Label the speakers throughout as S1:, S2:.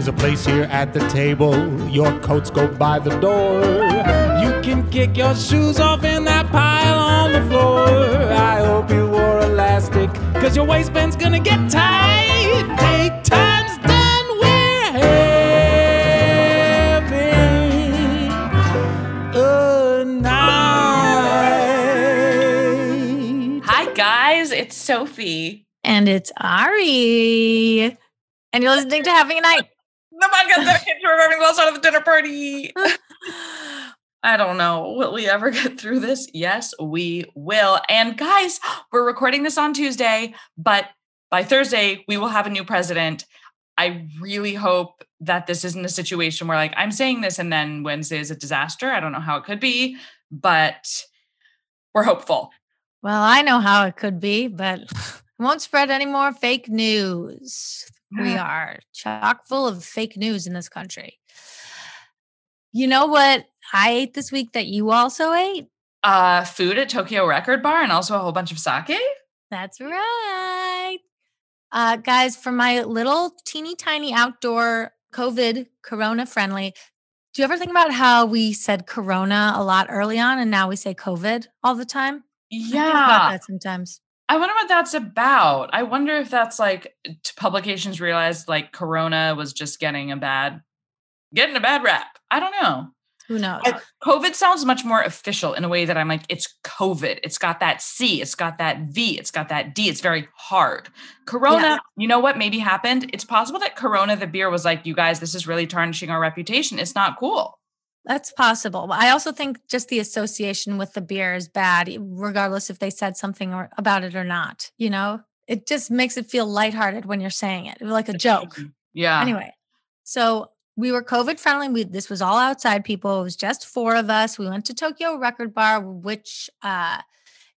S1: There's a place here at the table. Your coats go by the door. You can kick your shoes off in that pile on the floor. I hope you wore elastic, cause your waistband's gonna get tight. Take time's done, we're having a night.
S2: Hi, guys. It's Sophie.
S3: And it's Ari. And you're listening to Having a Night.
S2: The podcast dedicated to remembering the start of the dinner party. I don't know. Will we ever get through this? Yes, we will. And guys, we're recording this on Tuesday, but by Thursday, we will have a new president. I really hope that this isn't a situation where, like, I'm saying this and then Wednesday is a disaster. I don't know how it could be, but we're hopeful.
S3: Well, I know how it could be, but won't spread any more fake news. We are chock full of fake news in this country. You know what I ate this week that you also ate?
S2: Uh, food at Tokyo Record Bar and also a whole bunch of sake.
S3: That's right. Uh, guys, for my little teeny tiny outdoor COVID corona friendly, do you ever think about how we said corona a lot early on and now we say COVID all the time? I think about
S2: Yeah.
S3: that sometimes.
S2: I wonder what that's about. I wonder if that's like publications realized like Corona was just getting a bad, getting a bad rap. I don't know.
S3: Who knows?
S2: I- COVID sounds much more official in a way that I'm like, it's COVID. It's got that C, it's got that V, it's got that D. It's very hard. Corona,
S3: Yeah.
S2: you know what maybe happened? It's possible that Corona, the beer, was like, you guys, this is really tarnishing our reputation. It's not cool.
S3: That's possible. I also think just the association with the beer is bad, regardless if they said something or, about it or not. You know, it just makes it feel lighthearted when you're saying it, like a joke.
S2: Yeah.
S3: Anyway, so we were COVID friendly. We this was all outside people. It was just four of us. We went to Tokyo Record Bar, which uh,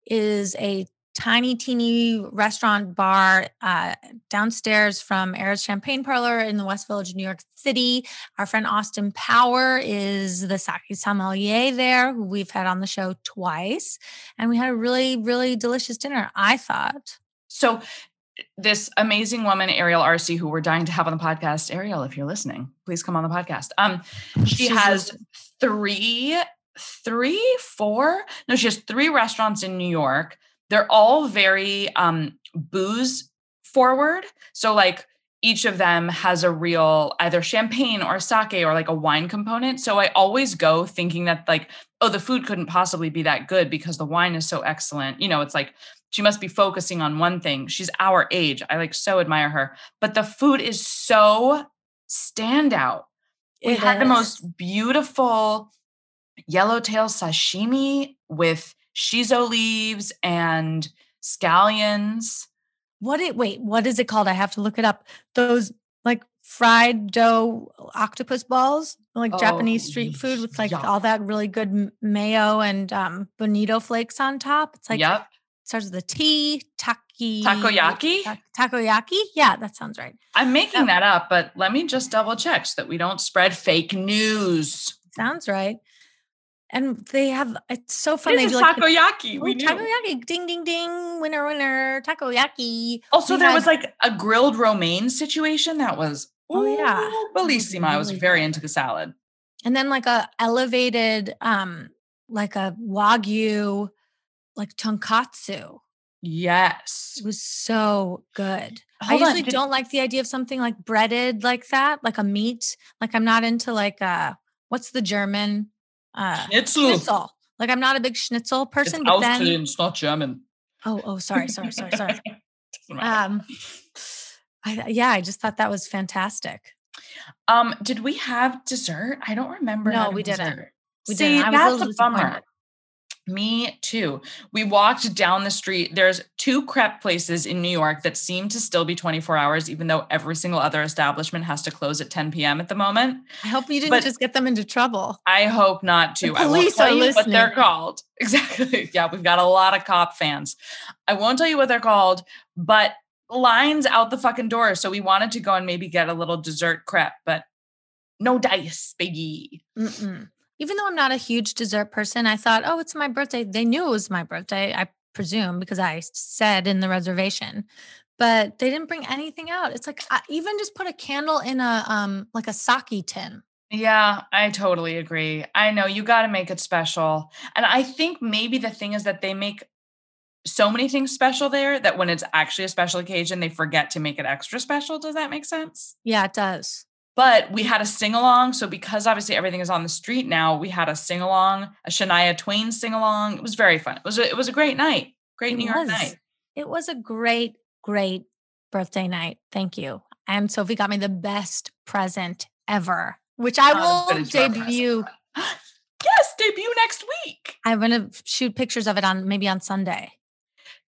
S3: is a tiny, teeny restaurant bar uh, downstairs from Air's Champagne Parlor in the West Village, New York City. Our friend Austin Power is the sake sommelier there, who we've had on the show twice, and we had a really, really delicious dinner. I thought.
S2: So this amazing woman, Ariel Arce, who we're dying to have on the podcast. Ariel, if you're listening, please come on the podcast. Um, she
S3: She's
S2: has
S3: listening.
S2: three, three, four. No, she has three restaurants in New York. They're all very um booze forward. So like each of them has a real either champagne or sake or like a wine component. So I always go thinking that like, oh, the food couldn't possibly be that good because the wine is so excellent. You know, it's like she must be focusing on one thing. She's our age. I like so admire her. But the food is so standout. We
S3: It
S2: had the most beautiful yellowtail sashimi with shiso leaves and scallions.
S3: What it wait, what is it called? I have to look it up. Those like fried dough octopus balls, like Japanese
S2: Oh,
S3: street food with like all that really good mayo and um bonito flakes on top. It's like
S2: yep.
S3: starts with a T, taki
S2: Takoyaki?
S3: ta- takoyaki. Yeah, that sounds right.
S2: I'm making
S3: Oh.
S2: that up, but let me just double check so that we don't spread fake news.
S3: Sounds right. And they have it's so fun.
S2: It
S3: They do like
S2: takoyaki.
S3: Oh,
S2: we knew.
S3: takoyaki, ding ding ding, winner winner, takoyaki.
S2: Also,
S3: We
S2: there
S3: had-
S2: was like a grilled romaine situation that was
S3: Oh, yeah.
S2: bellissima. I was very into the salad.
S3: and then like a elevated um like a wagyu like tonkatsu
S2: Yes.
S3: it was so good i
S2: Hold on,
S3: usually
S2: did-
S3: don't like the idea of something like breaded like that like a meat like i'm not into like uh what's the german uh
S2: Schnitzel.
S3: schnitzel like i'm not a big schnitzel
S2: It's
S3: person but then
S2: Austrian, it's not German.
S3: oh oh sorry sorry sorry sorry um I, yeah i just thought that was fantastic
S2: Um, did we have dessert? I don't remember.
S3: No, we didn't. We
S2: See,
S3: didn't. I was a
S2: that's
S3: little
S2: a bummer. Me too. We walked down the street. There's two crepe places in New York that seem to still be 24 hours, even though every single other establishment has to close at 10 p.m. at the moment.
S3: I hope you didn't
S2: But-
S3: just get them into trouble.
S2: I hope not to.
S3: The
S2: I won't
S3: police
S2: tell
S3: are
S2: you what they're called. Exactly. Yeah, we've got a lot of cop fans. I won't tell you what they're called, but lines out the fucking door. So we wanted to go and maybe get a little dessert crepe, but no dice, baby.
S3: Mm-mm. Even though I'm not a huge dessert person, I thought, oh, it's my birthday. They knew it was my birthday, I presume, because I said in the reservation. But they didn't bring anything out. It's like I even just put a candle in a um like a sake tin.
S2: Yeah, I totally agree. I know you got to make it special. And I think maybe the thing is that they make so many things special there that when it's actually a special occasion, they forget to make it extra special. Does that make sense?
S3: Yeah, it does.
S2: But we had a sing along. So, because obviously everything is on the street now, we had a sing along, a Shania Twain sing along. It was very fun. It was a, it was a great night. Great
S3: It
S2: New York
S3: was.
S2: night.
S3: It was a great, great birthday night. Thank you. And Sophie got me the best present ever, which I will
S2: good as your
S3: debut.
S2: yes, debut next week.
S3: I'm gonna shoot pictures of it on maybe on Sunday.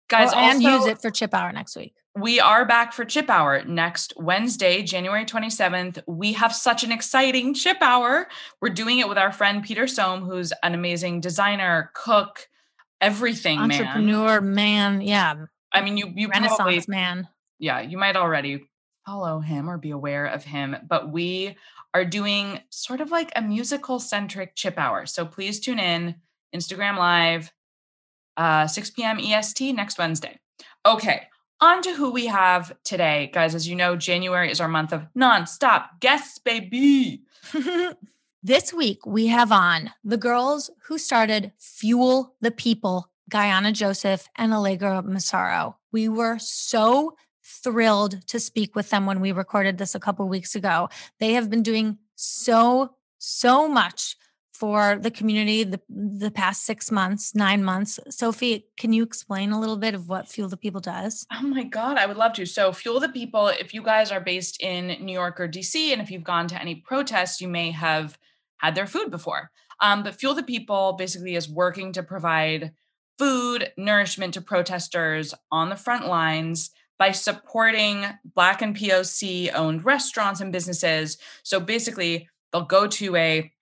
S2: Guys,
S3: Or- and use it for chip hour next week.
S2: We are back for chip hour next wednesday january 27th we have such an exciting chip hour we're doing it with our friend peter som who's an amazing designer cook everything man
S3: Entrepreneur man. Yeah.
S2: i mean you you
S3: Renaissance
S2: probably
S3: man.
S2: yeah you might already follow him or be aware of him but we are doing sort of like a musical centric chip hour so please tune in instagram live uh 6 p.m est next wednesday okay on to who we have today guys as you know january is our month of non-stop guests baby
S3: this week we have on the girls who started Fuel the People, Guyana Joseph and Allegra Massaro. We were so thrilled to speak with them when we recorded this a couple weeks ago. They have been doing so, so much for the community the, the past six months, nine months. Sophie, can you explain a little bit of what Fuel the People does?
S2: Oh my God, I would love to. So, Fuel the People, if you guys are based in New York or DC, and if you've gone to any protests, you may have had their food before. Um, but Fuel the People basically is working to provide food, nourishment to protesters on the front lines by supporting Black and POC owned restaurants and businesses. So basically, they'll go to a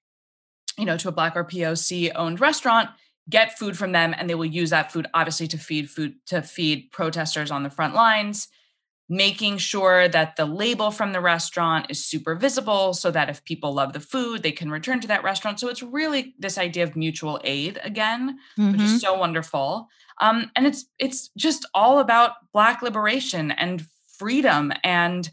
S2: you know to a black or poc owned restaurant get food from them and they will use that food obviously to feed food to feed protesters on the front lines making sure that the label from the restaurant is super visible so that if people love the food they can return to that restaurant so it's really this idea of mutual aid again which
S3: Mhm.
S2: is so wonderful um, and it's it's just all about black liberation and freedom and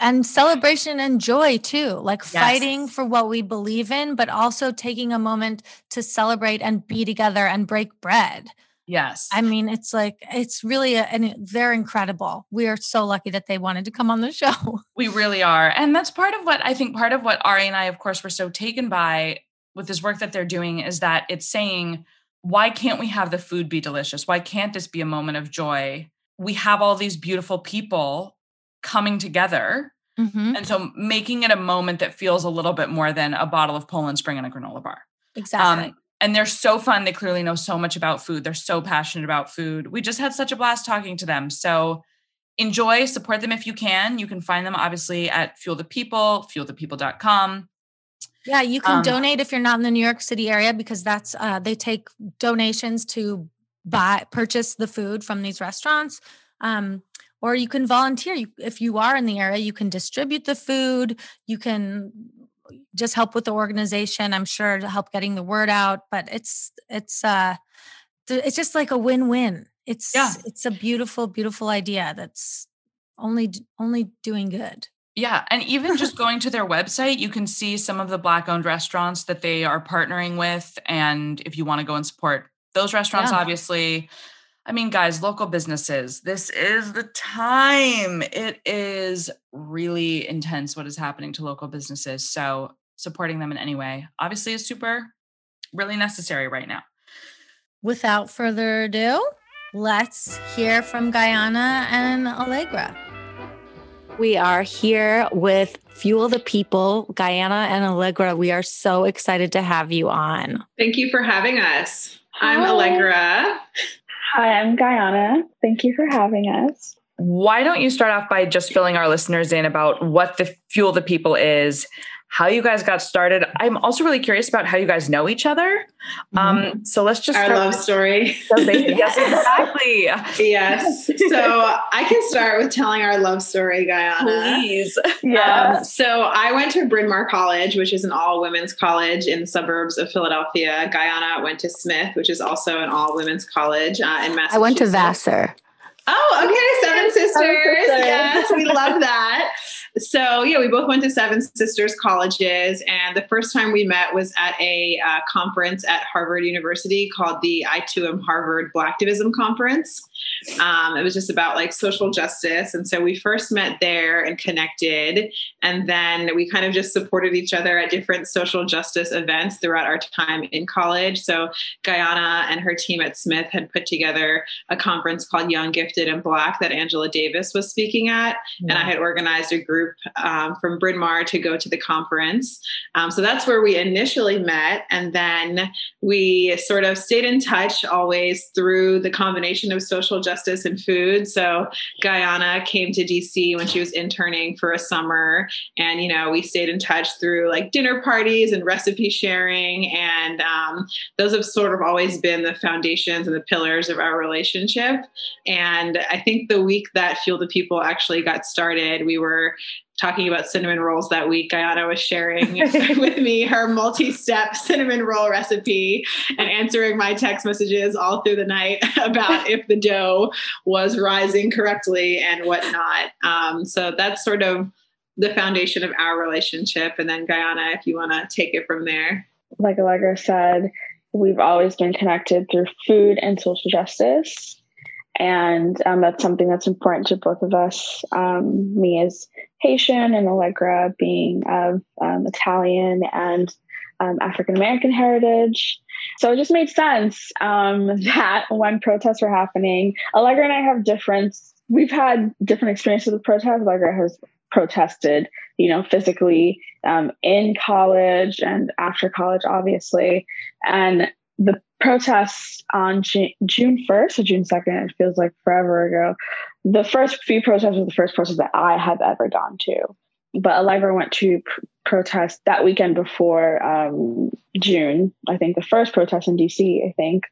S3: and celebration and joy too like
S2: Yes.
S3: fighting for what we believe in but also taking a moment to celebrate and be together and break bread
S2: yes
S3: i mean it's like it's really a, and they're incredible we are so lucky that they wanted to come on the show
S2: We really are. And that's part of what I think part of what Ari and I, of course, were so taken by with this work that they're doing is that it's saying, why can't we have the food be delicious? Why can't this be a moment of joy? We have all these beautiful people coming together.
S3: Mhm.
S2: And so making it a moment that feels a little bit more than a bottle of Poland Spring and a granola bar.
S3: exactly
S2: Um, and they're so fun. They clearly know so much about food. They're so passionate about food. We just had such a blast talking to them. So enjoy, support them if you can. You can find them obviously at Fuel the People, fuelthepeople.com.
S3: yeah you can
S2: um,
S3: donate if you're not in the new york city area because that's uh, they take donations to buy purchase the food from these restaurants um, or you can volunteer you, if you are in the area you can distribute the food you can just help with the organization i'm sure to help getting the word out but it's it's uh it's just like a win-win it's
S2: Yeah.
S3: it's a beautiful beautiful idea that's only only doing good
S2: Yeah. And even just going to their website, you can see some of the Black owned restaurants that they are partnering with. And if you want to go and support those restaurants,
S3: Yeah.
S2: obviously. I mean, guys, local businesses, this is the time. It is really intense what is happening to local businesses. So supporting them in any way obviously is super, really necessary right now.
S3: Without further ado, let's hear from Guyana and Allegra. We are here with Fuel the People, Guyana and Allegra. We are so excited to have you on.
S4: Thank you for having us. I'm Allegra.
S5: Hi, I'm Guyana. Thank you for having us.
S2: Why don't you start off by just filling our listeners in about what the Fuel the People is, how you guys got started. I'm also really curious about how you guys know each other. Mm-hmm. Um, so let's just
S4: our love story.
S2: yes, exactly.
S4: yes. So I can start with telling our love story, Guyana.
S2: Please.
S4: Yeah. Um, so I went to Bryn Mawr College, which is an all women's college in the suburbs of Philadelphia. Guyana went to Smith, which is also an all women's college uh, in Massachusetts.
S3: I went to Vassar.
S4: Oh, okay. Seven sisters. Yes, we love that. So, yeah, we both went to Seven Sisters colleges. And the first time we met was at a uh, conference at Harvard University called the I Too Am Harvard Blacktivism Conference. Um, it was just about like social justice. And so we first met there and connected. And then we kind of just supported each other at different social justice events throughout our time in college. So Guyana and her team at Smith had put together a conference called Young, Gifted, and Black that Angela Davis was speaking at. Yeah. And I had organized a group um, from Bryn Mawr to go to the conference. Um, so that's where we initially met. And then we sort of stayed in touch always through the combination of social justice justice and food. So Guyana came to DC when she was interning for a summer. And, you know, we stayed in touch through like dinner parties and recipe sharing. And um, those have sort of always been the foundations and the pillars of our relationship. And I think the week that Fuel the People actually got started, we were talking about cinnamon rolls that week, Guyana was sharing with me her multi step cinnamon roll recipe and answering my text messages all through the night about if the dough was rising correctly and whatnot. Um, so that's sort of the foundation of our relationship. And then, Guyana, if you want to take it from there.
S5: Like Allegra said, we've always been connected through food and social justice and um, that's something that's important to both of us. Um, me as Haitian and Allegra being of um, Italian and um, African American heritage. So it just made sense um, that when protests were happening, Allegra and I have different. We've had different experiences with protests. Allegra has protested, you know, physically um, in college and after college, obviously, and the protests on June 1st or June 2nd, it feels like forever ago. The first few protests were the first protests that I have ever gone to. But Allegra went to pr- protest that weekend before um, June. I think the first protest in DC, I think.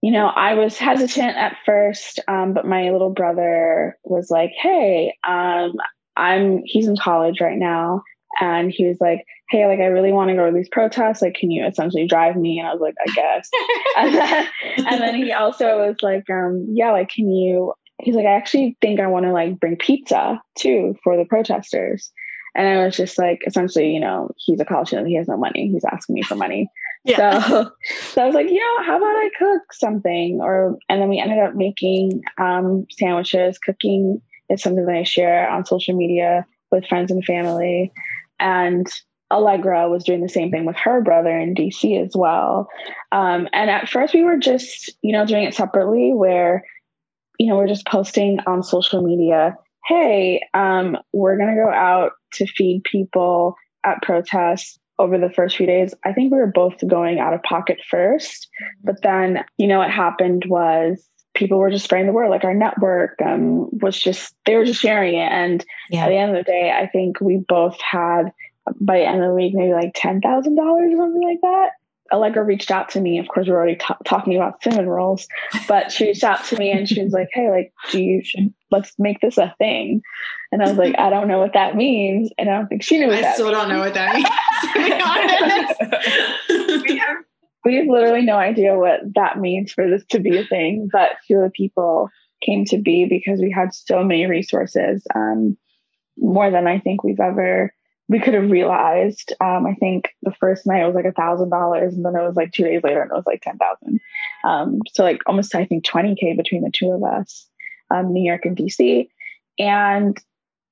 S5: You know, I was hesitant at first, um, but my little brother was like, hey, um, I'm he's in college right now and he was like, "Hey, like I really want to go to these protests. Like, can you essentially drive me?" And I was like, "I guess." and, then, and then he also was like, um, "Yeah, like can you?" He's like, "I actually think I want to like bring pizza too for the protesters." And I was just like, essentially, you know, he's a college student. He has no money. He's asking me for money. Yeah. So, so I was like, you know, how about I cook something? Or and then we ended up making um, sandwiches. Cooking is something that I share on social media with friends and family. And Allegra was doing the same thing with her brother in DC as well. Um, and at first, we were just, you know, doing it separately where, you know, we're just posting on social media, hey, um, we're going to go out to feed people at protests over the first few days. I think we were both going out of pocket first. But then, you know, what happened was people were just spreading the word. Like our network um, was just, they were just sharing it. And yeah. at the end of the day, I think we both had by the end of the week, maybe like $10,000 or something like that. Allegra reached out to me. Of course, we're already t- talking about cinnamon rolls, but she reached out to me and she was like, "Hey, like, do you should let's make this a thing?" And I was like, "I don't know what that means," and I don't think she knew.
S4: I still
S5: means.
S4: don't know what that
S5: means. we have we have literally no idea what that means for this to be a thing, but Fuel the People came to be because we had so many resources, um, more than I think we've ever we could have realized. Um, I think the first night it was like a thousand dollars, and then it was like two days later, and it was like ten thousand. Um, so like almost I think twenty k between the two of us, um, New York and DC, and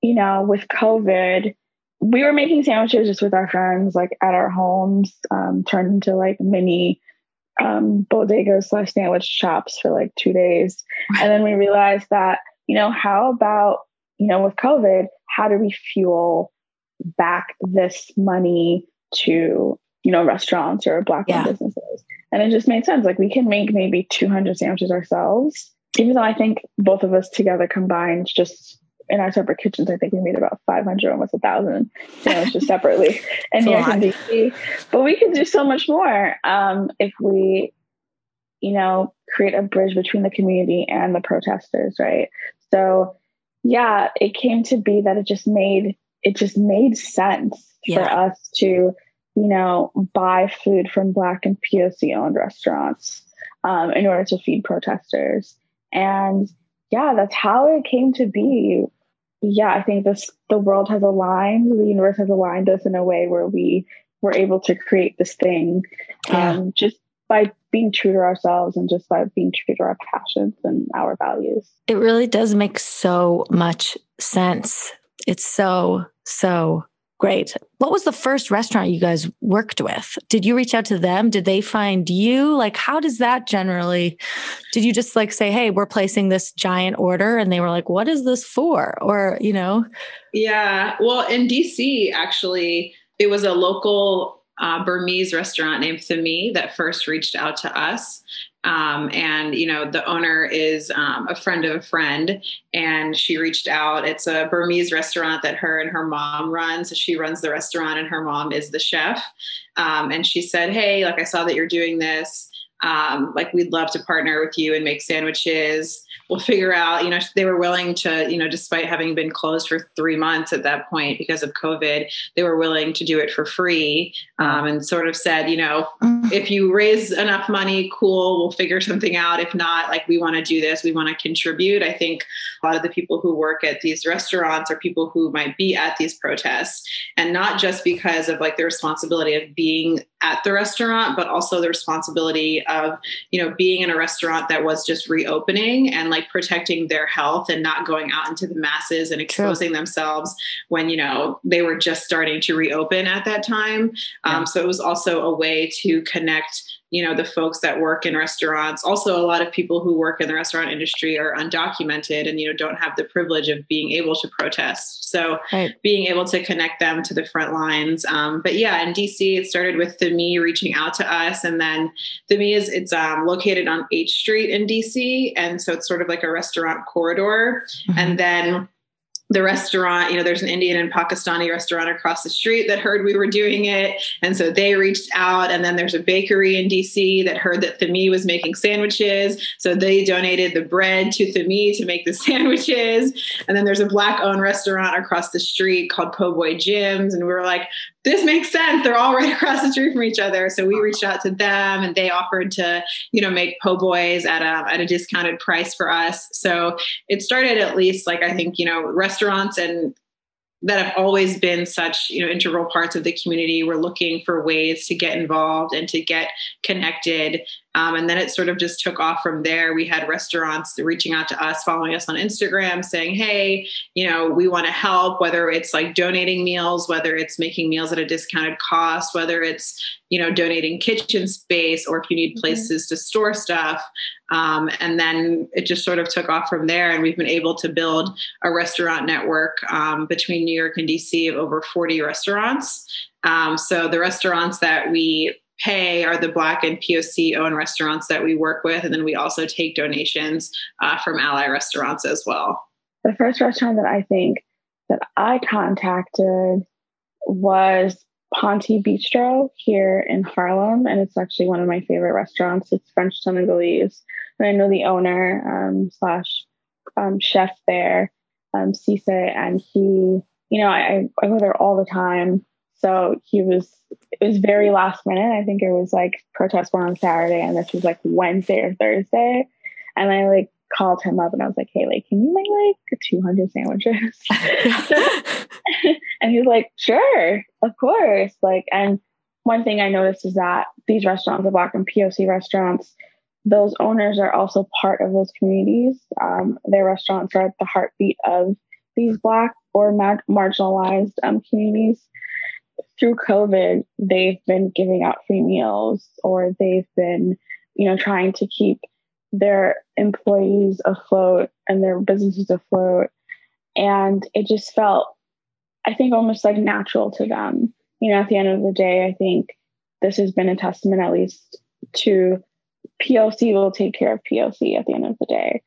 S5: you know with COVID, we were making sandwiches just with our friends, like at our homes, um, turned into like mini um, bodegas slash sandwich shops for like two days. And then we realized that, you know, how about, you know, with COVID, how do we fuel back this money to, you know, restaurants or black yeah. businesses? And it just made sense. Like we can make maybe 200 sandwiches ourselves, even though I think both of us together combined just in our separate kitchens, I think we made about 500, almost a thousand sandwiches separately in New York and DC. But we can do so much more um, if we, you know, create a bridge between the community and the protesters, right? So, yeah, it came to be that it just made it just made sense yeah. for us to, you know, buy food from Black and POC owned restaurants um, in order to feed protesters. And yeah, that's how it came to be. Yeah, I think this the world has aligned, the universe has aligned us in a way where we were able to create this thing yeah. um, just by being true to ourselves and just by being true to our passions and our values.
S3: It really does make so much sense. It's so, so Great. What was the first restaurant you guys worked with? Did you reach out to them? Did they find you? Like, how does that generally? Did you just like say, hey, we're placing this giant order? And they were like, what is this for? Or, you know?
S4: Yeah. Well, in DC, actually, it was a local uh, Burmese restaurant named Thamee that first reached out to us. Um, and you know the owner is um, a friend of a friend and she reached out. It's a burmese restaurant that her and her mom run so she runs the restaurant and her mom is the chef. Um, and she said hey like i saw that you're doing this um, like we'd love to partner with you and make sandwiches. We'll figure out you know they were willing to you know despite having been closed for three months at that point because of covid they were willing to do it for free um, and sort of said you know mm. if you raise enough money cool we'll figure something out. If not like we want to do this we want to contribute. I think a lot of the people who work at these restaurants are people who might be at these protests and not just because of like the responsibility of being at the restaurant but also the responsibility of you know being in a restaurant that was just reopening and like protecting their health and not going out into the masses and exposing True. themselves when you know they were just starting to reopen at that time yeah. um, so it was also a way to connect you know the folks that work in restaurants also a lot of people who work in the restaurant industry are undocumented and you know don't have the privilege of being able to protest so right. being able to connect them to the front lines um, but yeah in dc it started with Thamee reaching out to us and then Thamee is it's um, located on h street in dc and so it's sort of like a restaurant corridor mm-hmm. and then the restaurant, you know, there's an Indian and Pakistani restaurant across the street that heard we were doing it. And so they reached out. And then there's a bakery in DC that heard that Thamee was making sandwiches. So they donated the bread to Thamee to make the sandwiches. And then there's a black owned restaurant across the street called Po' Boy Jim's. And we were like, this makes sense. They're all right across the street from each other. So we reached out to them and they offered to, you know, make po' boys at a, at a discounted price for us. So it started at least like, I think, you know, restaurants and that have always been such you know integral parts of the community we're looking for ways to get involved and to get connected um, and then it sort of just took off from there we had restaurants reaching out to us following us on instagram saying hey you know we want to help whether it's like donating meals whether it's making meals at a discounted cost whether it's you know donating kitchen space or if you need mm-hmm. places mm-hmm. to store stuff um, and then it just sort of took off from there and we've been able to build a restaurant network um, between new york and dc of over 40 restaurants um, so the restaurants that we pay are the black and poc owned restaurants that we work with. And then we also take donations uh, from ally restaurants as well.
S5: The first restaurant that i think that i contacted was Ponty Bistro here in Harlem, and it's actually one of my favorite restaurants. It's French Senegalese, and I know the owner um, slash um, chef there, um, Cisse, and he, you know, I I go there all the time. So he was it was very last minute. I think it was like protest one on Saturday, and this was like Wednesday or Thursday, and I like called him up and I was like, hey, like, can you make like 200 sandwiches? and he's like, sure, of course. Like, and one thing I noticed is that these restaurants, the Black and POC restaurants, those owners are also part of those communities. Um, their restaurants are at the heartbeat of these Black or mar- marginalized um, communities. Through COVID, they've been giving out free meals or they've been, you know, trying to keep their employees afloat and their businesses afloat. And it just felt, I think, almost like natural to them. You know, at the end of the day, I think this has been a testament, at least to POC will take care of POC at the end of the day.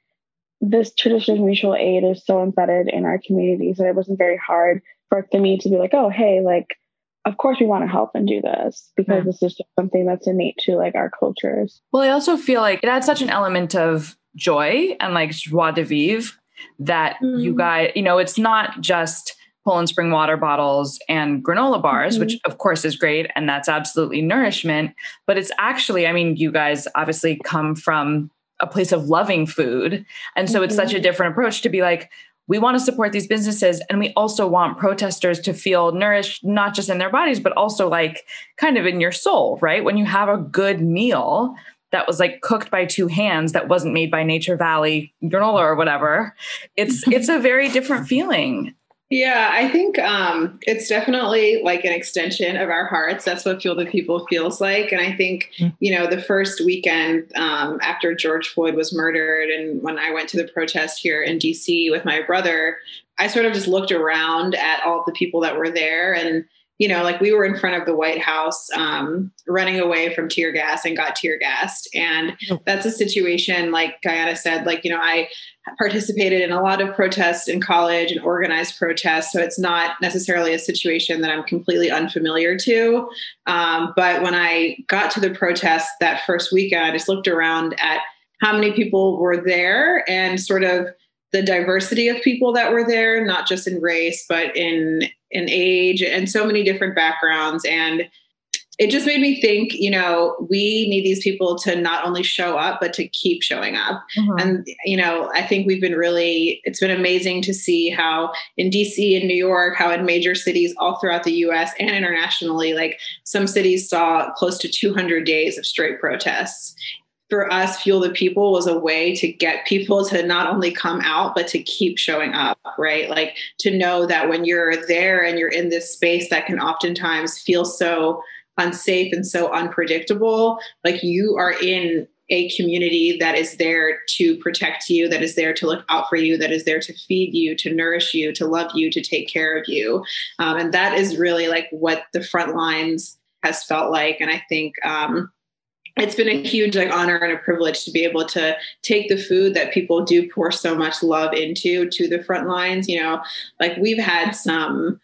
S5: This tradition of mutual aid is so embedded in our communities that it wasn't very hard for me to be like, oh, hey, like, of course we want to help and do this because yeah. this is just something that's innate to like our cultures.
S2: Well, I also feel like it adds such an element of joy and like joie de vivre that mm. you guys, you know, it's not just Poland Spring water bottles and granola bars, mm-hmm. which of course is great. And that's absolutely nourishment. But it's actually, I mean, you guys obviously come from a place of loving food. And so mm-hmm. it's such a mm-hmm. different approach to be like, we want to support these businesses and we also want protesters to feel nourished not just in their bodies but also like kind of in your soul right? When you have a good meal that was like cooked by two hands that wasn't made by nature valley granola or whatever it's it's a very different feeling
S4: yeah, I think um, it's definitely like an extension of our hearts. That's what Fuel the People feels like. And I think, mm. you know, the first weekend um, after George Floyd was murdered, and when I went to the protest here in DC with my brother, I sort of just looked around at all the people that were there and you know, like we were in front of the White House um, running away from tear gas and got tear gassed. And oh. that's a situation, like Guyana said, like, you know, I participated in a lot of protests in college and organized protests. So it's not necessarily a situation that I'm completely unfamiliar to. Um, but when I got to the protest that first weekend, I just looked around at how many people were there and sort of the diversity of people that were there, not just in race, but in in age and so many different backgrounds. And it just made me think, you know, we need these people to not only show up, but to keep showing up. Mm-hmm. And, you know, I think we've been really, it's been amazing to see how in DC and New York, how in major cities all throughout the US and internationally, like some cities saw close to 200 days of straight protests for us, Fuel the People was a way to get people to not only come out, but to keep showing up, right? Like to know that when you're there and you're in this space that can oftentimes feel so unsafe and so unpredictable, like you are in a community that is there to protect you, that is there to look out for you, that is there to feed you, to nourish you, to love you, to take care of you. Um, and that is really like what the front lines has felt like. And I think, um, it's been a huge like honor and a privilege to be able to take the food that people do pour so much love into to the front lines you know? Like we've had some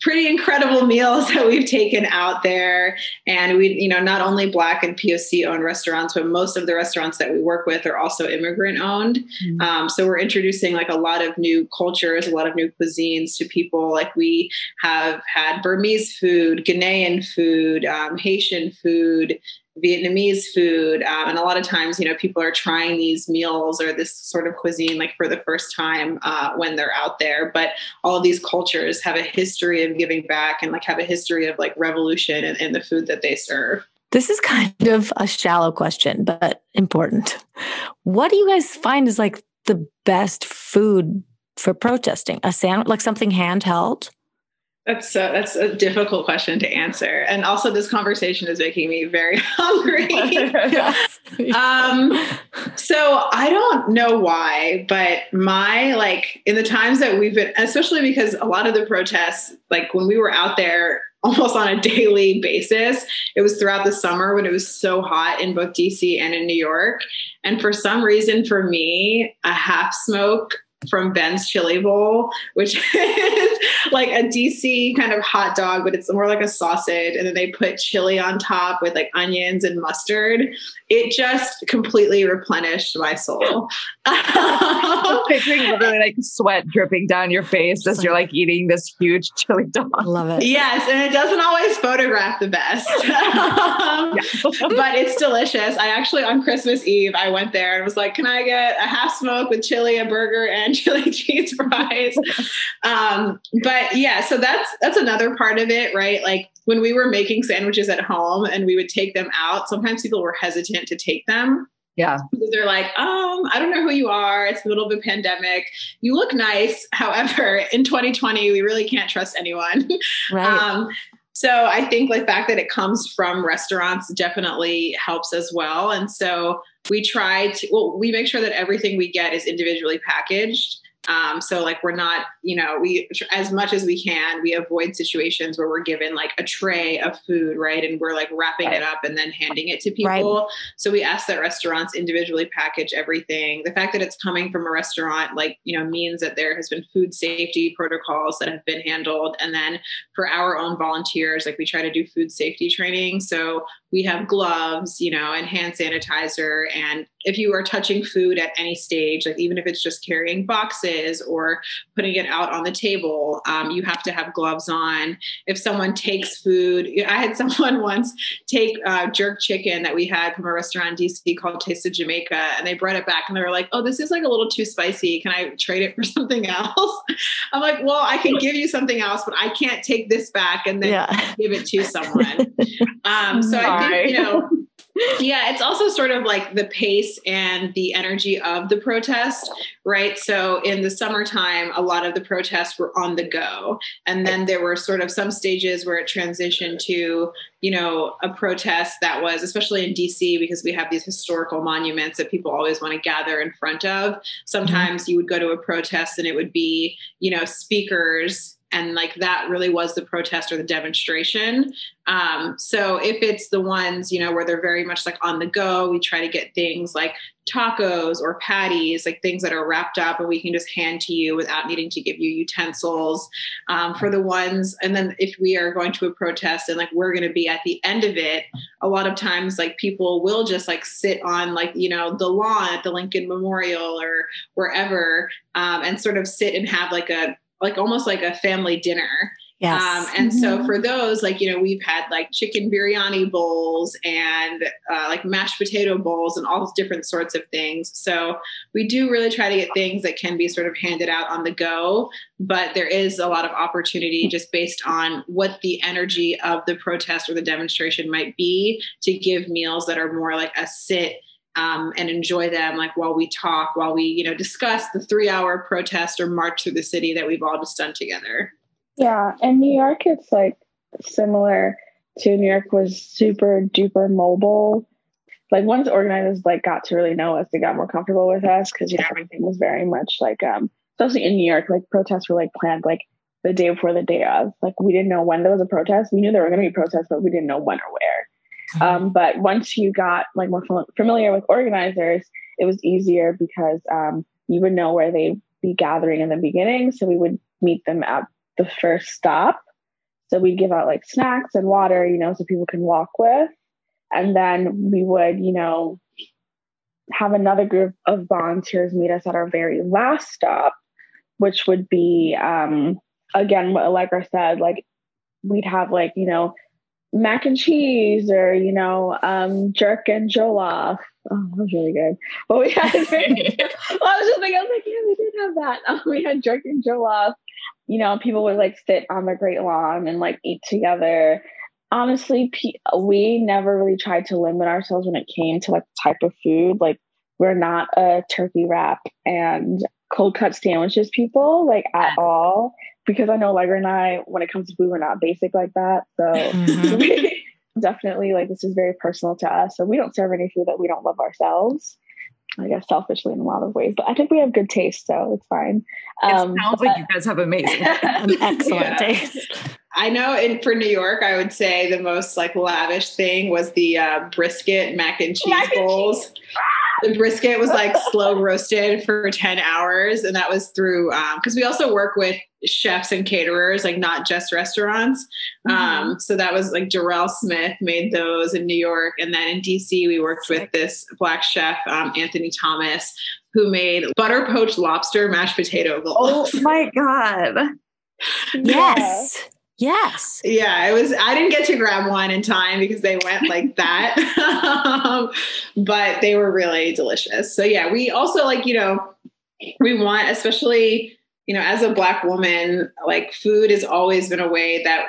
S4: pretty incredible meals that we've taken out there. And we you know not only black and poc owned restaurants but most of the restaurants that we work with are also immigrant owned. Mm-hmm. um, so we're introducing like a lot of new cultures a lot of new cuisines to people. Like we have had burmese food ghanaian food um, haitian food Vietnamese food. Um, and a lot of times, you know, people are trying these meals or this sort of cuisine like for the first time uh, when they're out there. But all of these cultures have a history of giving back and like have a history of like revolution in, in the food that they serve.
S3: This is kind of a shallow question, but important. What do you guys find is like the best food for protesting? A sandwich, like something handheld?
S4: That's a, that's a difficult question to answer, and also this conversation is making me very hungry. um, so I don't know why, but my like in the times that we've been, especially because a lot of the protests, like when we were out there almost on a daily basis. It was throughout the summer when it was so hot in both DC and in New York. And for some reason, for me, a half smoke from Ben's Chili Bowl, which is like a DC kind of hot dog, but it's more like a sausage. And then they put chili on top with like onions and mustard. It just completely replenished my soul.
S2: picturing literally like sweat dripping down your face as you're like eating this huge chili dog.
S3: I love it.
S4: Yes. And it doesn't always photograph the best, um, but it's delicious. I actually, on Christmas Eve, I went there and was like, can I get a half smoke with chili, a burger, and and chili cheese fries. um, but yeah, so that's that's another part of it, right? Like when we were making sandwiches at home and we would take them out, sometimes people were hesitant to take them.
S2: Yeah.
S4: Because they're like, um, I don't know who you are. It's the middle of a pandemic. You look nice. However, in 2020, we really can't trust anyone. Right. Um, so I think the fact that it comes from restaurants definitely helps as well. And so we try to well we make sure that everything we get is individually packaged Um, so like we're not, you know, we as much as we can, we avoid situations where we're given like a tray of food, right? And we're like wrapping right. it up and then handing it to people. Right. So we ask that restaurants individually package everything. The fact that it's coming from a restaurant, like, you know, means that there has been food safety protocols that have been handled. And then for our own volunteers, like we try to do food safety training. So we have gloves, you know, and hand sanitizer. And if you are touching food at any stage, like even if it's just carrying boxes or putting it out on the table, um, you have to have gloves on. If someone takes food, I had someone once take uh, jerk chicken that we had from a restaurant in DC called Taste of Jamaica, and they brought it back and they were like, "Oh, this is like a little too spicy. Can I trade it for something else?" I'm like, "Well, I can give you something else, but I can't take this back and then yeah. give it to someone." Um, so I think you know yeah, it's also sort of like the pace and the energy of the protest, right? So in the summertime, a lot of the protests were on the go. And then there were sort of some stages where it transitioned to, you know, a protest that was, especially in DC, because we have these historical monuments that people always want to gather in front of. Sometimes mm-hmm. you would go to a protest and it would be, you know, speakers and like that really was the protest or the demonstration. Um, so if it's the ones you know where they're very much like on the go we try to get things like tacos or patties like things that are wrapped up and we can just hand to you without needing to give you utensils um, for the ones. And then if we are going to a protest and like we're going to be at the end of it a lot of times like people will just like sit on like you know the lawn at the lincoln memorial or wherever um, and sort of sit and have like a like almost like a family dinner. Yes. Um, and mm-hmm. so for those, like, you know, we've had like chicken biryani bowls and uh, like mashed potato bowls and all different sorts of things. So we do really try to get things that can be sort of handed out on the go, but there is a lot of opportunity just based on what the energy of the protest or the demonstration might be to give meals that are more like a sit um, and enjoy them like while we talk while we you know discuss the three hour protest or march through the city that we've all just done together.
S5: Yeah and new york it's like similar to new york was super duper mobile. Like once organizers like got to really know us they got more comfortable with us because you know everything was very much like um especially in new york like protests were like planned like the day before the day of. Like we didn't know when there was a protest. We knew there were going to be protests but we didn't know when or where um, but once you got like more familiar with organizers, it was easier because um, you would know where they'd be gathering in the beginning. So we would meet them at the first stop. So we'd give out like snacks and water, you know, so people can walk with. And then we would, you know, have another group of volunteers meet us at our very last stop, which would be, um, again, what Allegra said, like we'd have like, you know, mac and cheese or you know um, jerk and jollof. Oh, that was really good. But we had, well, I was just like, I was like, yeah, we did have that. Um, we had jerk and jollof. You know, people would like sit on the great lawn and like eat together. Honestly, we never really tried to limit ourselves when it came to like type of food. Like, we're not a turkey wrap and cold cut sandwiches people, like at all because I know Allegra and I, when it comes to food, we're not basic like that. So mm-hmm. definitely like this is very personal to us. So we don't serve any food that we don't love ourselves. I guess selfishly in a lot of ways, but I think we have good taste, so it's fine.
S2: Um, it sounds but, like you guys have amazing,
S3: excellent taste.
S4: I know in for New York, I would say the most like lavish thing was the uh, brisket mac and cheese mac bowls. And cheese the brisket was like slow roasted for 10 hours. And that was through, because um, we also work with chefs and caterers, like not just restaurants. Mm-hmm. Um, so that was like Jarrell Smith made those in New York. And then in DC, we worked with this black chef, um, Anthony Thomas, who made butter poached lobster mashed potato.
S2: Oh my God.
S3: Yes. Yes.
S4: Yeah, it was. I didn't get to grab one in time because they went like that, um, but they were really delicious. So yeah, we also like you know we want, especially you know, as a black woman, like food has always been a way that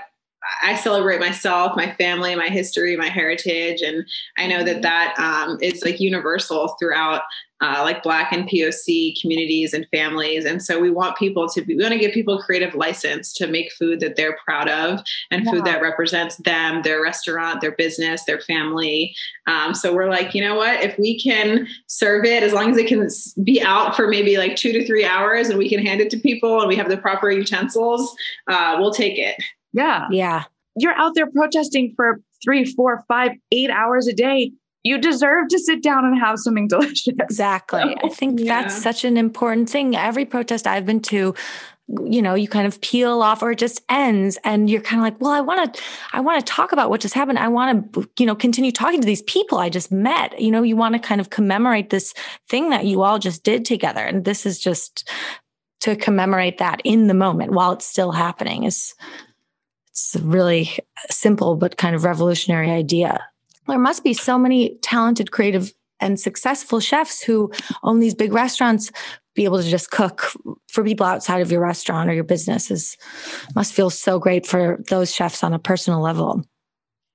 S4: I celebrate myself, my family, my history, my heritage, and I know that that um, is like universal throughout uh, like Black and POC communities and families. And so we want people to be, we want to give people creative license to make food that they're proud of and food that represents them, their restaurant, their business, their family. Um, so we're like, you know what? If we can serve it, as long as it can be out for maybe like two to three hours and we can hand it to people and we have the proper utensils, uh, we'll take it.
S2: Yeah.
S3: Yeah.
S2: You're out there protesting for three, four, five, eight hours a day you deserve to sit down and have something delicious.
S3: Exactly. So, I think yeah. that's such an important thing. Every protest I've been to, you know, you kind of peel off or it just ends and you're kind of like, well, I want to, I want to talk about what just happened. I want to, you know, continue talking to these people I just met. You know, you want to kind of commemorate this thing that you all just did together. And this is just to commemorate that in the moment while it's still happening is it's a really simple but kind of revolutionary idea there must be so many talented, creative, and successful chefs who own these big restaurants be able to just cook for people outside of your restaurant or your business is must feel so great for those chefs on a personal level.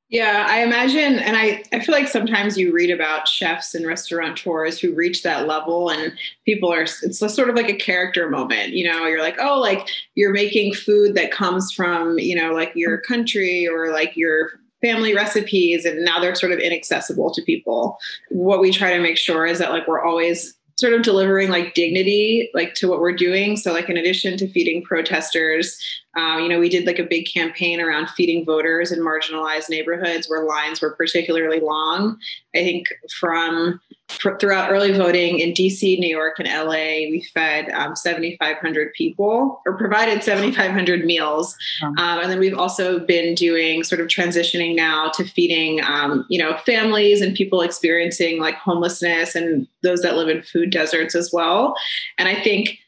S4: Yeah, I imagine, and I, I feel like sometimes you read about chefs and restaurateurs who reach that level, and people are, it's sort of like a character moment. You know, you're like, oh, like you're making food that comes from, you know, like your country or like your family recipes and now they're sort of inaccessible to people what we try to make sure is that like we're always sort of delivering like dignity like to what we're doing so like in addition to feeding protesters um, you know we did like a big campaign around feeding voters in marginalized neighborhoods where lines were particularly long i think from throughout early voting in DC, New York, and LA, we fed um, 7,500 people or provided 7,500 meals. Um, and then we've also been doing sort of transitioning now to feeding, um, you know, families and people experiencing like homelessness and those that live in food deserts as well. And I think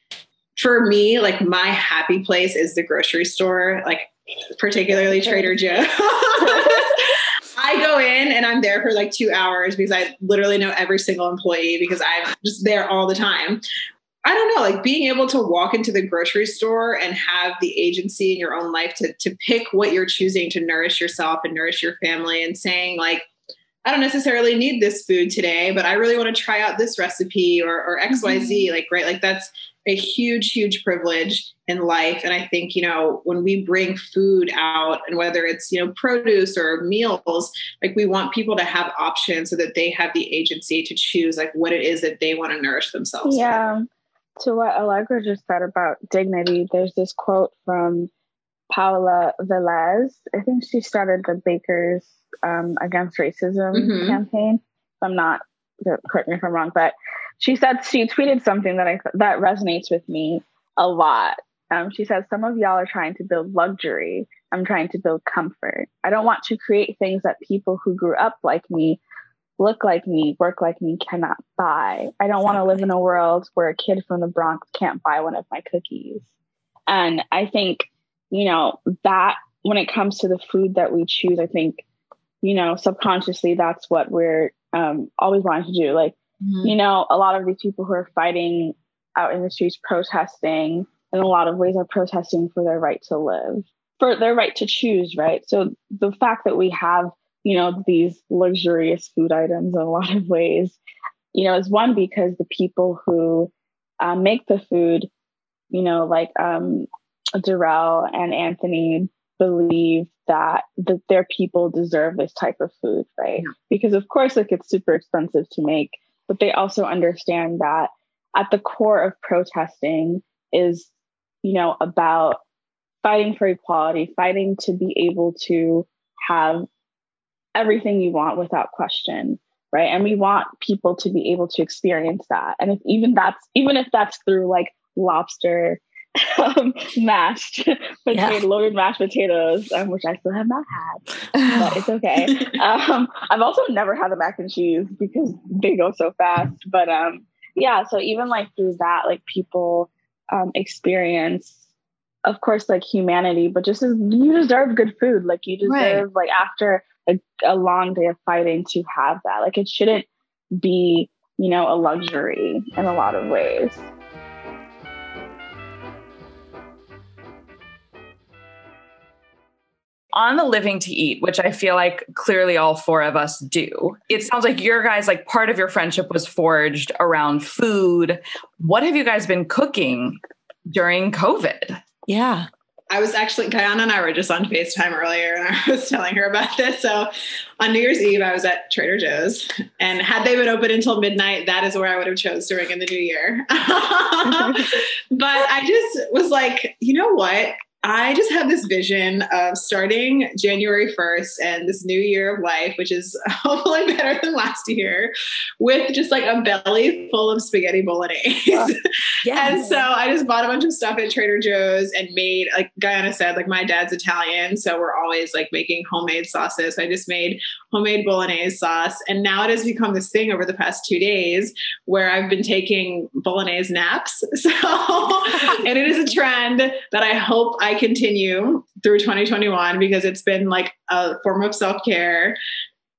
S4: for me, like my happy place is the grocery store, like particularly Trader Joe's. I go in and I'm there for like two hours because I literally know every single employee because I'm just there all the time. I don't know, like being able to walk into the grocery store and have the agency in your own life to to pick what you're choosing to nourish yourself and nourish your family and saying like I don't necessarily need this food today, but I really want to try out this recipe or, or XYZ. Mm-hmm. Like, right, like that's a huge, huge privilege in life. And I think, you know, when we bring food out and whether it's, you know, produce or meals, like we want people to have options so that they have the agency to choose like what it is that they want to nourish themselves.
S5: Yeah. With. To what Allegra just said about dignity, there's this quote from Paola Velez. I think she started the Bakers um, Against Racism mm-hmm. campaign. I'm not, correct me if I'm wrong, but she said she tweeted something that I that resonates with me a lot. Um, she says, Some of y'all are trying to build luxury. I'm trying to build comfort. I don't want to create things that people who grew up like me, look like me, work like me cannot buy. I don't want to live in a world where a kid from the Bronx can't buy one of my cookies. And I think, you know, that when it comes to the food that we choose, I think, you know, subconsciously that's what we're um, always wanting to do. Like, mm-hmm. you know, a lot of these people who are fighting out in the streets protesting in a lot of ways are protesting for their right to live, for their right to choose, right? So the fact that we have, you know, these luxurious food items in a lot of ways, you know, is one because the people who uh, make the food, you know, like um, Darrell and Anthony believe that that their people deserve this type of food, right? Yeah. Because of course, like it's super expensive to make, but they also understand that at the core of protesting is you know, about fighting for equality, fighting to be able to have everything you want without question, right? And we want people to be able to experience that. And if even that's even if that's through like lobster um, mashed potato, yeah. loaded mashed potatoes, um, which I still have not had, but it's okay. um, I've also never had the mac and cheese because they go so fast. But um, yeah, so even like through that, like people um, experience of course like humanity but just as you deserve good food like you deserve right. like after a, a long day of fighting to have that like it shouldn't be you know a luxury in a lot of ways
S2: on the living to eat, which I feel like clearly all four of us do, it sounds like your guys, like part of your friendship was forged around food. What have you guys been cooking during COVID?
S3: Yeah.
S4: I was actually, Guyana and I were just on FaceTime earlier and I was telling her about this. So on New Year's Eve, I was at Trader Joe's and had they been open until midnight, that is where I would have chose to ring in the new year. but I just was like, you know what? I just have this vision of starting January 1st and this new year of life, which is hopefully better than last year, with just like a belly full of spaghetti bolognese. Uh, yes. and so I just bought a bunch of stuff at Trader Joe's and made, like Guyana said, like my dad's Italian. So we're always like making homemade sauces. So I just made homemade bolognese sauce. And now it has become this thing over the past two days where I've been taking bolognese naps. So, and it is a trend that I hope I continue through 2021 because it's been like a form of self care.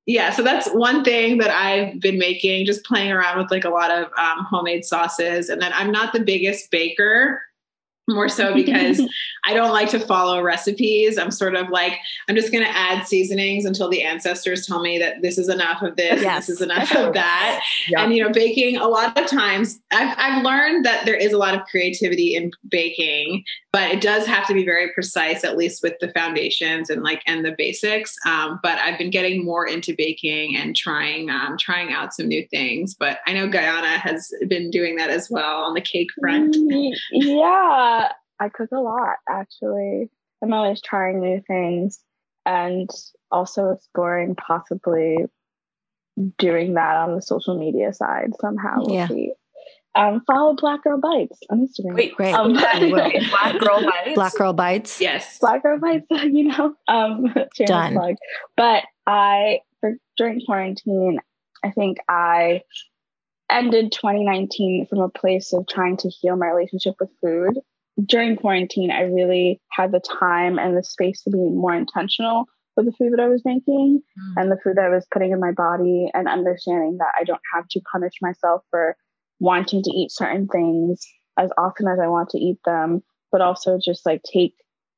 S4: Yeah, so that's one thing that I've been making, just playing around with like a lot of um, homemade sauces. And then I'm not the biggest baker, more so because I don't like to follow recipes. I'm sort of like, I'm just going to add seasonings until the ancestors tell me that this is enough of this, yes. this is enough of that. Yep. And, you know, baking, a lot of times I've, I've learned that there is a lot of creativity in baking, but it does have to be very precise, at least with the foundations and like, and the basics. Um, but I've been getting more into baking and trying, um, trying out some new things. But I know Guyana has been doing that as well on the cake front.
S5: Mm, yeah. I cook a lot actually. I'm always trying new things and also exploring possibly doing that on the social media side somehow. We'll yeah. See. Um, follow Black Girl Bites on Instagram.
S2: Wait, great. Um, Black Girl Bites.
S3: Black Girl Bites.
S2: Yes.
S5: Black Girl Bites. You know, um,
S3: done. Plug.
S5: But I, for, during quarantine, I think I ended 2019 from a place of trying to heal my relationship with food during quarantine, I really had the time and the space to be more intentional with the food that I was making mm. and the food that I was putting in my body and understanding that I don't have to punish myself for wanting to eat certain things as often as I want to eat them, but also just like take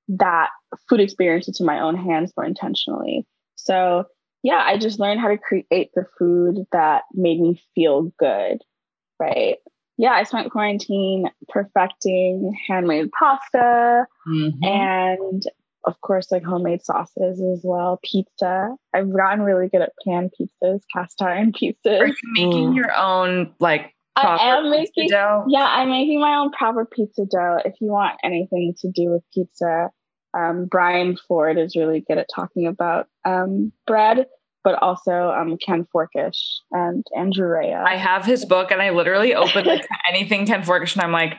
S5: that food experience into my own hands more intentionally. So, yeah, I just learned how to create the food that made me feel good, right? Yeah, I spent quarantine perfecting handmade pasta mm-hmm. and of course like homemade sauces as well, pizza. I've gotten really good at pan pizzas, cast iron pizzas.
S2: Are you making mm. your own like
S5: I am making dough? Yeah, I'm making my own proper pizza dough. If you want anything to do with pizza, um, Bryan Ford is really good at talking about um, bread but also um, Ken Forkish and Andrew Rea.
S2: I have his book, and I literally open like anything Ken Forkish, and I'm like,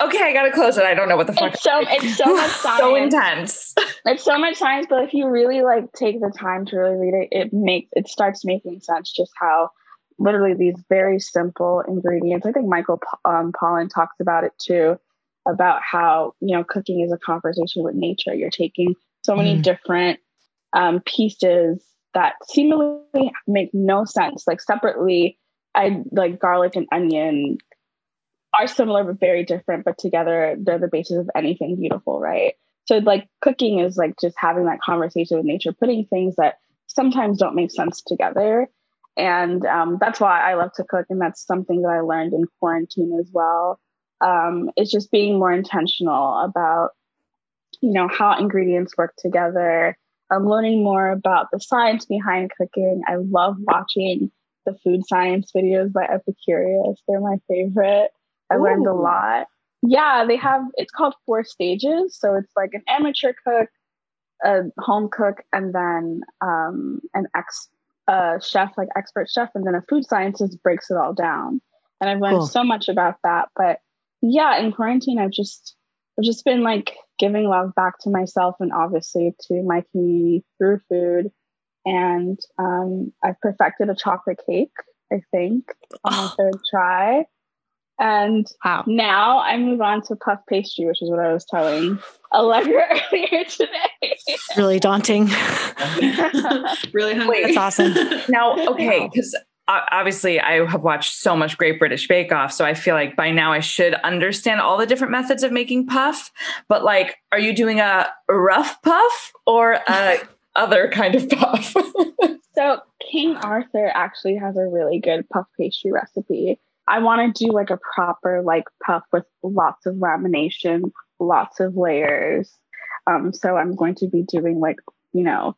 S2: okay, I gotta close it. I don't know what the fuck.
S5: It's so it's so much science.
S2: so intense.
S5: It's so much science, but if you really like take the time to really read it, it makes it starts making sense. Just how literally these very simple ingredients. I think Michael um, Pollan talks about it too, about how you know cooking is a conversation with nature. You're taking so many mm. different um, pieces that seemingly make no sense. Like separately, I like garlic and onion are similar but very different, but together they're the basis of anything beautiful, right? So like cooking is like just having that conversation with nature, putting things that sometimes don't make sense together. And um, that's why I love to cook. And that's something that I learned in quarantine as well. Um, it's just being more intentional about, you know, how ingredients work together, I'm learning more about the science behind cooking. I love watching the food science videos by Epicurious. They're my favorite. I Ooh. learned a lot. Yeah, they have it's called four stages. So it's like an amateur cook, a home cook, and then um, an ex a chef, like expert chef, and then a food scientist breaks it all down. And I've learned cool. so much about that. But yeah, in quarantine, I've just I've just been like giving love back to myself and obviously to my community through food. And um, I've perfected a chocolate cake, I think, on my third try. And wow. now I move on to puff pastry, which is what I was telling Allegra earlier today.
S3: really daunting.
S4: really hungry.
S3: Wait, that's awesome.
S2: Now, okay, because obviously I have watched so much Great British Bake Off, so I feel like by now I should understand all the different methods of making puff. But like, are you doing a rough puff or a other kind of puff?
S5: so King Arthur actually has a really good puff pastry recipe. I want to do like a proper like puff with lots of lamination, lots of layers. Um, so I'm going to be doing like you know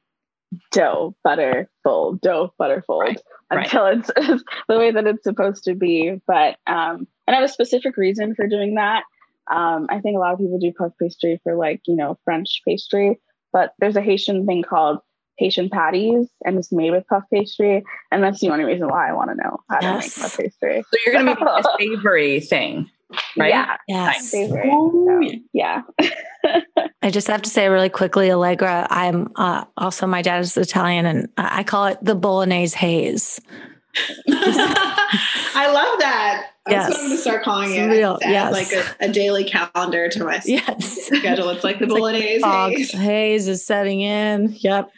S5: dough butter fold dough butter fold right. until right. It's, the way that it's supposed to be but um and i have a specific reason for doing that um i think a lot of people do puff pastry for like you know french pastry but there's a haitian thing called haitian patties and it's made with puff pastry and that's the only reason why i want to know how yes. to make puff pastry
S2: so you're gonna make a savory thing right
S5: yeah
S3: yes.
S5: Savory, so, yeah
S3: I just have to say really quickly, Allegra. I'm uh, also my dad is Italian, and I call it the bolognese haze.
S4: I love that. That's yes. what I'm going to start calling it. Real, yes. Like a, a, daily calendar to my yes. schedule. It's like the it's bolognese like haze.
S3: haze is setting in. Yep.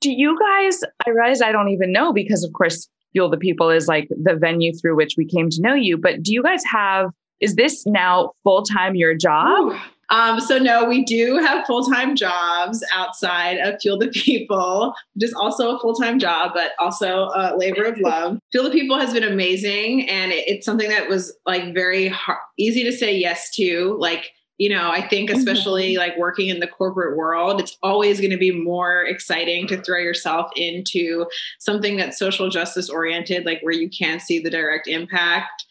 S2: Do you guys? I realize I don't even know because, of course, Fuel the People is like the venue through which we came to know you. But do you guys have? Is this now full time your job?
S4: Um, so no, we do have full-time jobs outside of Fuel the People, which is also a full-time job, but also a labor of love. Fuel the People has been amazing, and it's something that was like very hard, easy to say yes to. Like you know, I think especially mm-hmm. like working in the corporate world, it's always going to be more exciting to throw yourself into something that's social justice oriented, like where you can see the direct impact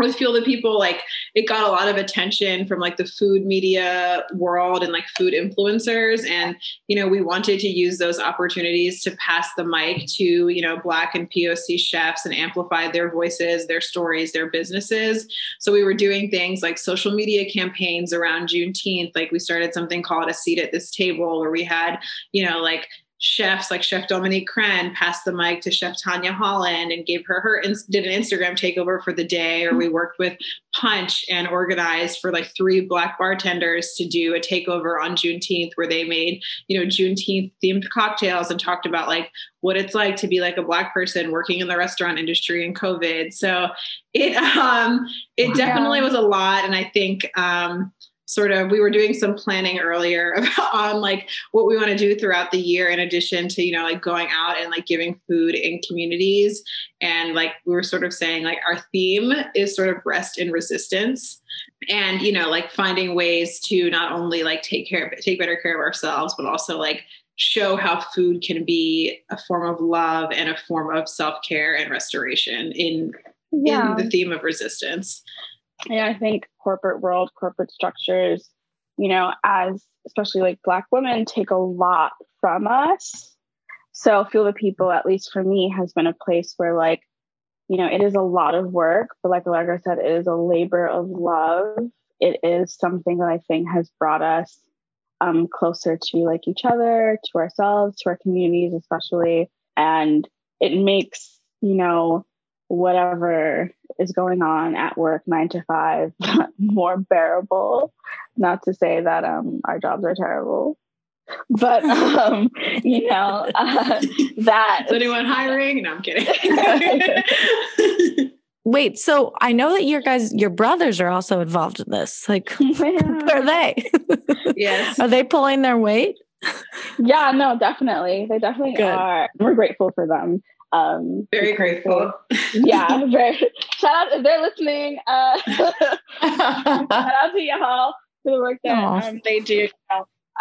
S4: with Fuel the People, like it got a lot of attention from like the food media world and like food influencers. And, you know, we wanted to use those opportunities to pass the mic to, you know, Black and POC chefs and amplify their voices, their stories, their businesses. So we were doing things like social media campaigns around Juneteenth. Like we started something called a seat at this table where we had, you know, like chefs like Chef Dominique Crenn passed the mic to Chef Tanya Holland and gave her her did an Instagram takeover for the day. Or we worked with Punch and organized for like three black bartenders to do a takeover on Juneteenth where they made you know Juneteenth themed cocktails and talked about like what it's like to be like a black person working in the restaurant industry in COVID. So it um it wow. definitely was a lot, and I think um sort of we were doing some planning earlier about on like what we want to do throughout the year in addition to you know like going out and like giving food in communities and like we were sort of saying like our theme is sort of rest in resistance and you know like finding ways to not only like take care of take better care of ourselves but also like show how food can be a form of love and a form of self-care and restoration in yeah. in the theme of resistance
S5: yeah, I think corporate world, corporate structures, you know, as especially like Black women, take a lot from us. So, Fuel the People, at least for me, has been a place where, like, you know, it is a lot of work, but like Allegra said, it is a labor of love. It is something that I think has brought us um, closer to like each other, to ourselves, to our communities, especially. And it makes, you know, whatever is going on at work nine to five more bearable. Not to say that um our jobs are terrible but um you know uh, that
S4: is anyone hiring? No i'm kidding.
S3: Wait so i know that your guys your brothers are also involved in this. Like where are they?
S4: Yes.
S3: Are they pulling their weight?
S5: Yeah no definitely. They definitely Good. are. We're grateful for them um,
S4: very grateful.
S5: yeah, very. Shout out if they're listening. Uh, shout out to y'all for the work that um, they do.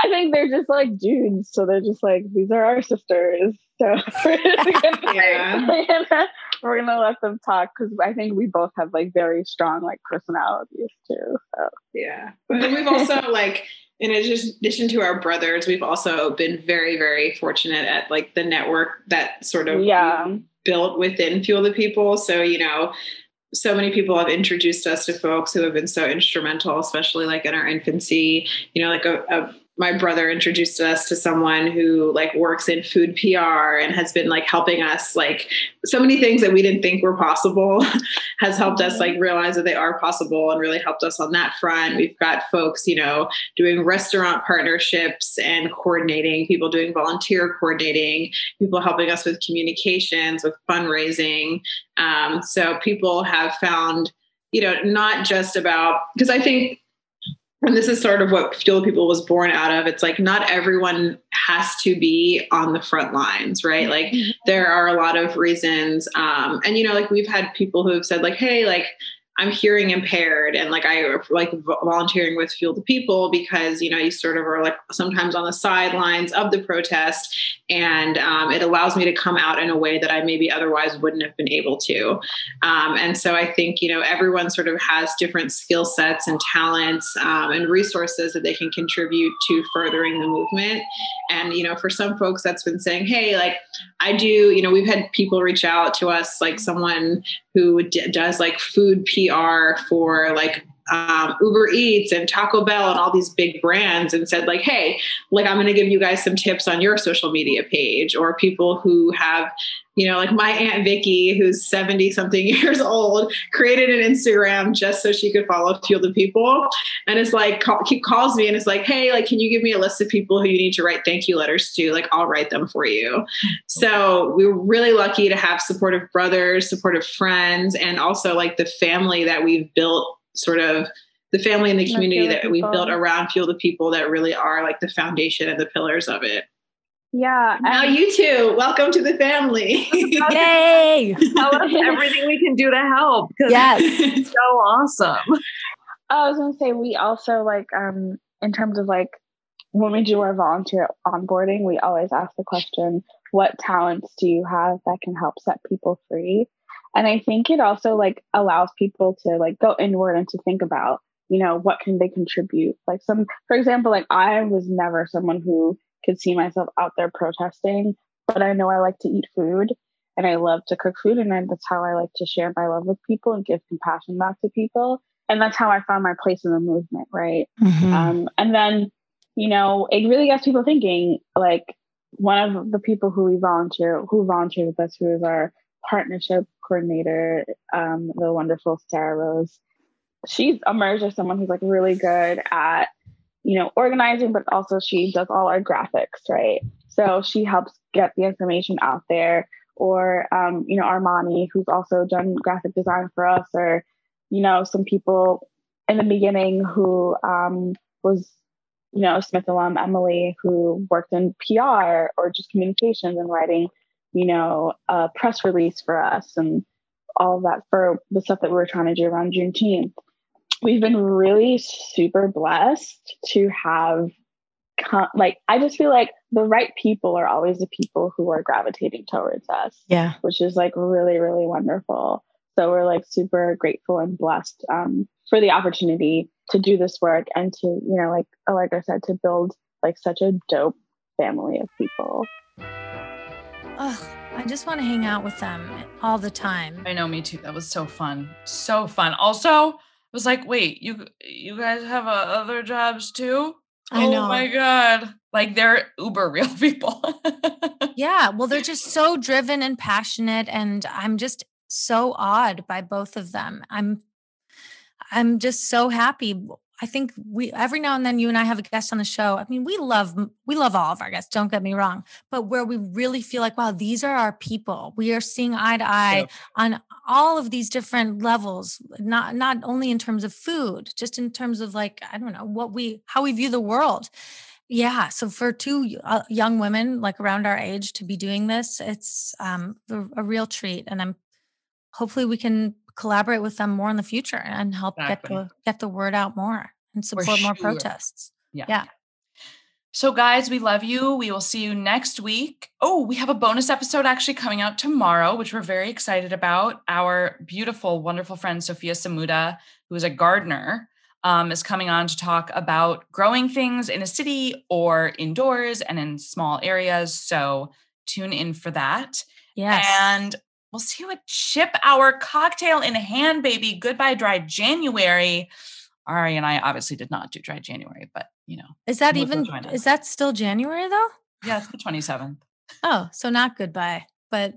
S5: I think they're just like dudes, so they're just like these are our sisters. So we're gonna, yeah. we're, gonna, we're gonna let them talk because I think we both have like very strong like personalities too. So
S4: yeah, but then we've also like in addition to our brothers, we've also been very, very fortunate at like the network that sort of
S5: yeah.
S4: built within Fuel the People. So, you know, so many people have introduced us to folks who have been so instrumental, especially like in our infancy, you know, like a, a my brother introduced us to someone who like works in food PR and has been like helping us like so many things that we didn't think were possible has helped us like realize that they are possible and really helped us on that front. We've got folks, you know, doing restaurant partnerships and coordinating, people doing volunteer coordinating, people helping us with communications, with fundraising. Um, so people have found, you know, not just about because I think and this is sort of what Fuel People was born out of. It's like not everyone has to be on the front lines, right? Like mm-hmm. there are a lot of reasons. Um, and you know, like we've had people who have said, like, hey, like I'm hearing impaired and like I like volunteering with Fuel the People because you know you sort of are like sometimes on the sidelines of the protest and um, it allows me to come out in a way that I maybe otherwise wouldn't have been able to. Um, and so I think you know everyone sort of has different skill sets and talents um, and resources that they can contribute to furthering the movement. And you know for some folks that's been saying, hey, like I do, you know, we've had people reach out to us, like someone who d- does like food PR for like um, Uber Eats and Taco Bell and all these big brands and said like, hey, like I'm going to give you guys some tips on your social media page, or people who have you know, like my Aunt Vicky, who's 70 something years old, created an Instagram just so she could follow a Fuel the People. And it's like, call, he calls me and it's like, hey, like, can you give me a list of people who you need to write thank you letters to? Like, I'll write them for you. So we were really lucky to have supportive brothers, supportive friends, and also like the family that we've built sort of the family and the community that we've built around Fuel the People that really are like the foundation and the pillars of it.
S5: Yeah.
S4: Now you too. Welcome to the family.
S3: Yay!
S6: Tell us everything we can do to help.
S3: Yes.
S6: It's so awesome.
S5: I was gonna say we also like um in terms of like when we do our volunteer onboarding, we always ask the question, what talents do you have that can help set people free? And I think it also like allows people to like go inward and to think about, you know, what can they contribute? Like some for example, like I was never someone who could see myself out there protesting, but I know I like to eat food and I love to cook food. And that's how I like to share my love with people and give compassion back to people. And that's how I found my place in the movement, right? Mm-hmm. Um, and then, you know, it really gets people thinking like, one of the people who we volunteer, who volunteered with us, who is our partnership coordinator, um, the wonderful Sarah Rose, she's emerged as someone who's like really good at you know, organizing, but also she does all our graphics, right? So she helps get the information out there. Or, um, you know, Armani, who's also done graphic design for us, or, you know, some people in the beginning who um, was, you know, Smith alum Emily, who worked in PR or just communications and writing, you know, a press release for us and all of that for the stuff that we were trying to do around Juneteenth we've been really super blessed to have like I just feel like the right people are always the people who are gravitating towards us.
S3: Yeah.
S5: Which is like really, really wonderful. So we're like super grateful and blessed um, for the opportunity to do this work and to, you know, like like I said, to build like such a dope family of people.
S3: Oh, I just want to hang out with them all the time.
S2: I know, me too. That was so fun. So fun. Also, it was like, wait, you you guys have uh, other jobs too?
S3: I know.
S2: oh my god. Like they're uber real people.
S3: yeah, well they're just so driven and passionate and I'm just so awed by both of them. I'm I'm just so happy I think we every now and then you and I have a guest on the show. I mean, we love we love all of our guests. Don't get me wrong, but where we really feel like, wow, these are our people. We are seeing eye to eye on all of these different levels. Not not only in terms of food, just in terms of like I don't know what we how we view the world. Yeah. So for two uh, young women like around our age to be doing this, it's um, a, a real treat, and I'm hopefully we can collaborate with them more in the future and help exactly. get the get the word out more and support more protests.
S2: Yeah.
S3: Yeah.
S2: So, guys, we love you. We will see you next week. Oh, we have a bonus episode actually coming out tomorrow, which we're very excited about. Our beautiful, wonderful friend, Sophia Samuda, who is a gardener, um, is coming on to talk about growing things in a city or indoors and in small areas. So, tune in for that.
S3: Yes.
S2: And We'll see what Chip Hour Cocktail in Hand, baby. Goodbye, dry January. Ari and I obviously did not do dry January, but you know,
S3: Is that even is that still January though?
S2: yeah, it's the 27th.
S3: Oh, so not goodbye, but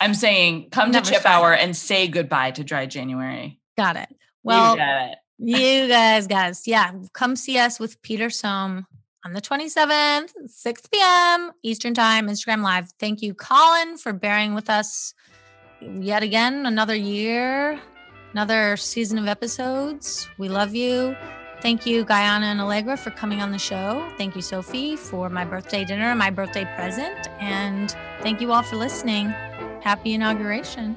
S2: I'm saying come to Chip. Hour and say goodbye to dry January.
S3: got it.
S2: Well, you get it.
S3: you guys, guys, yeah, come see us with Peter Som on the 27th, 6 p.m. Eastern Time, Instagram Live. Thank you, Colin, for bearing with us yet again, another year, another season of episodes. We love you. Thank you, Guyana and Allegra, for coming on the show. Thank you, Sophie, for my birthday dinner, my birthday present. And thank you all for listening. Happy inauguration.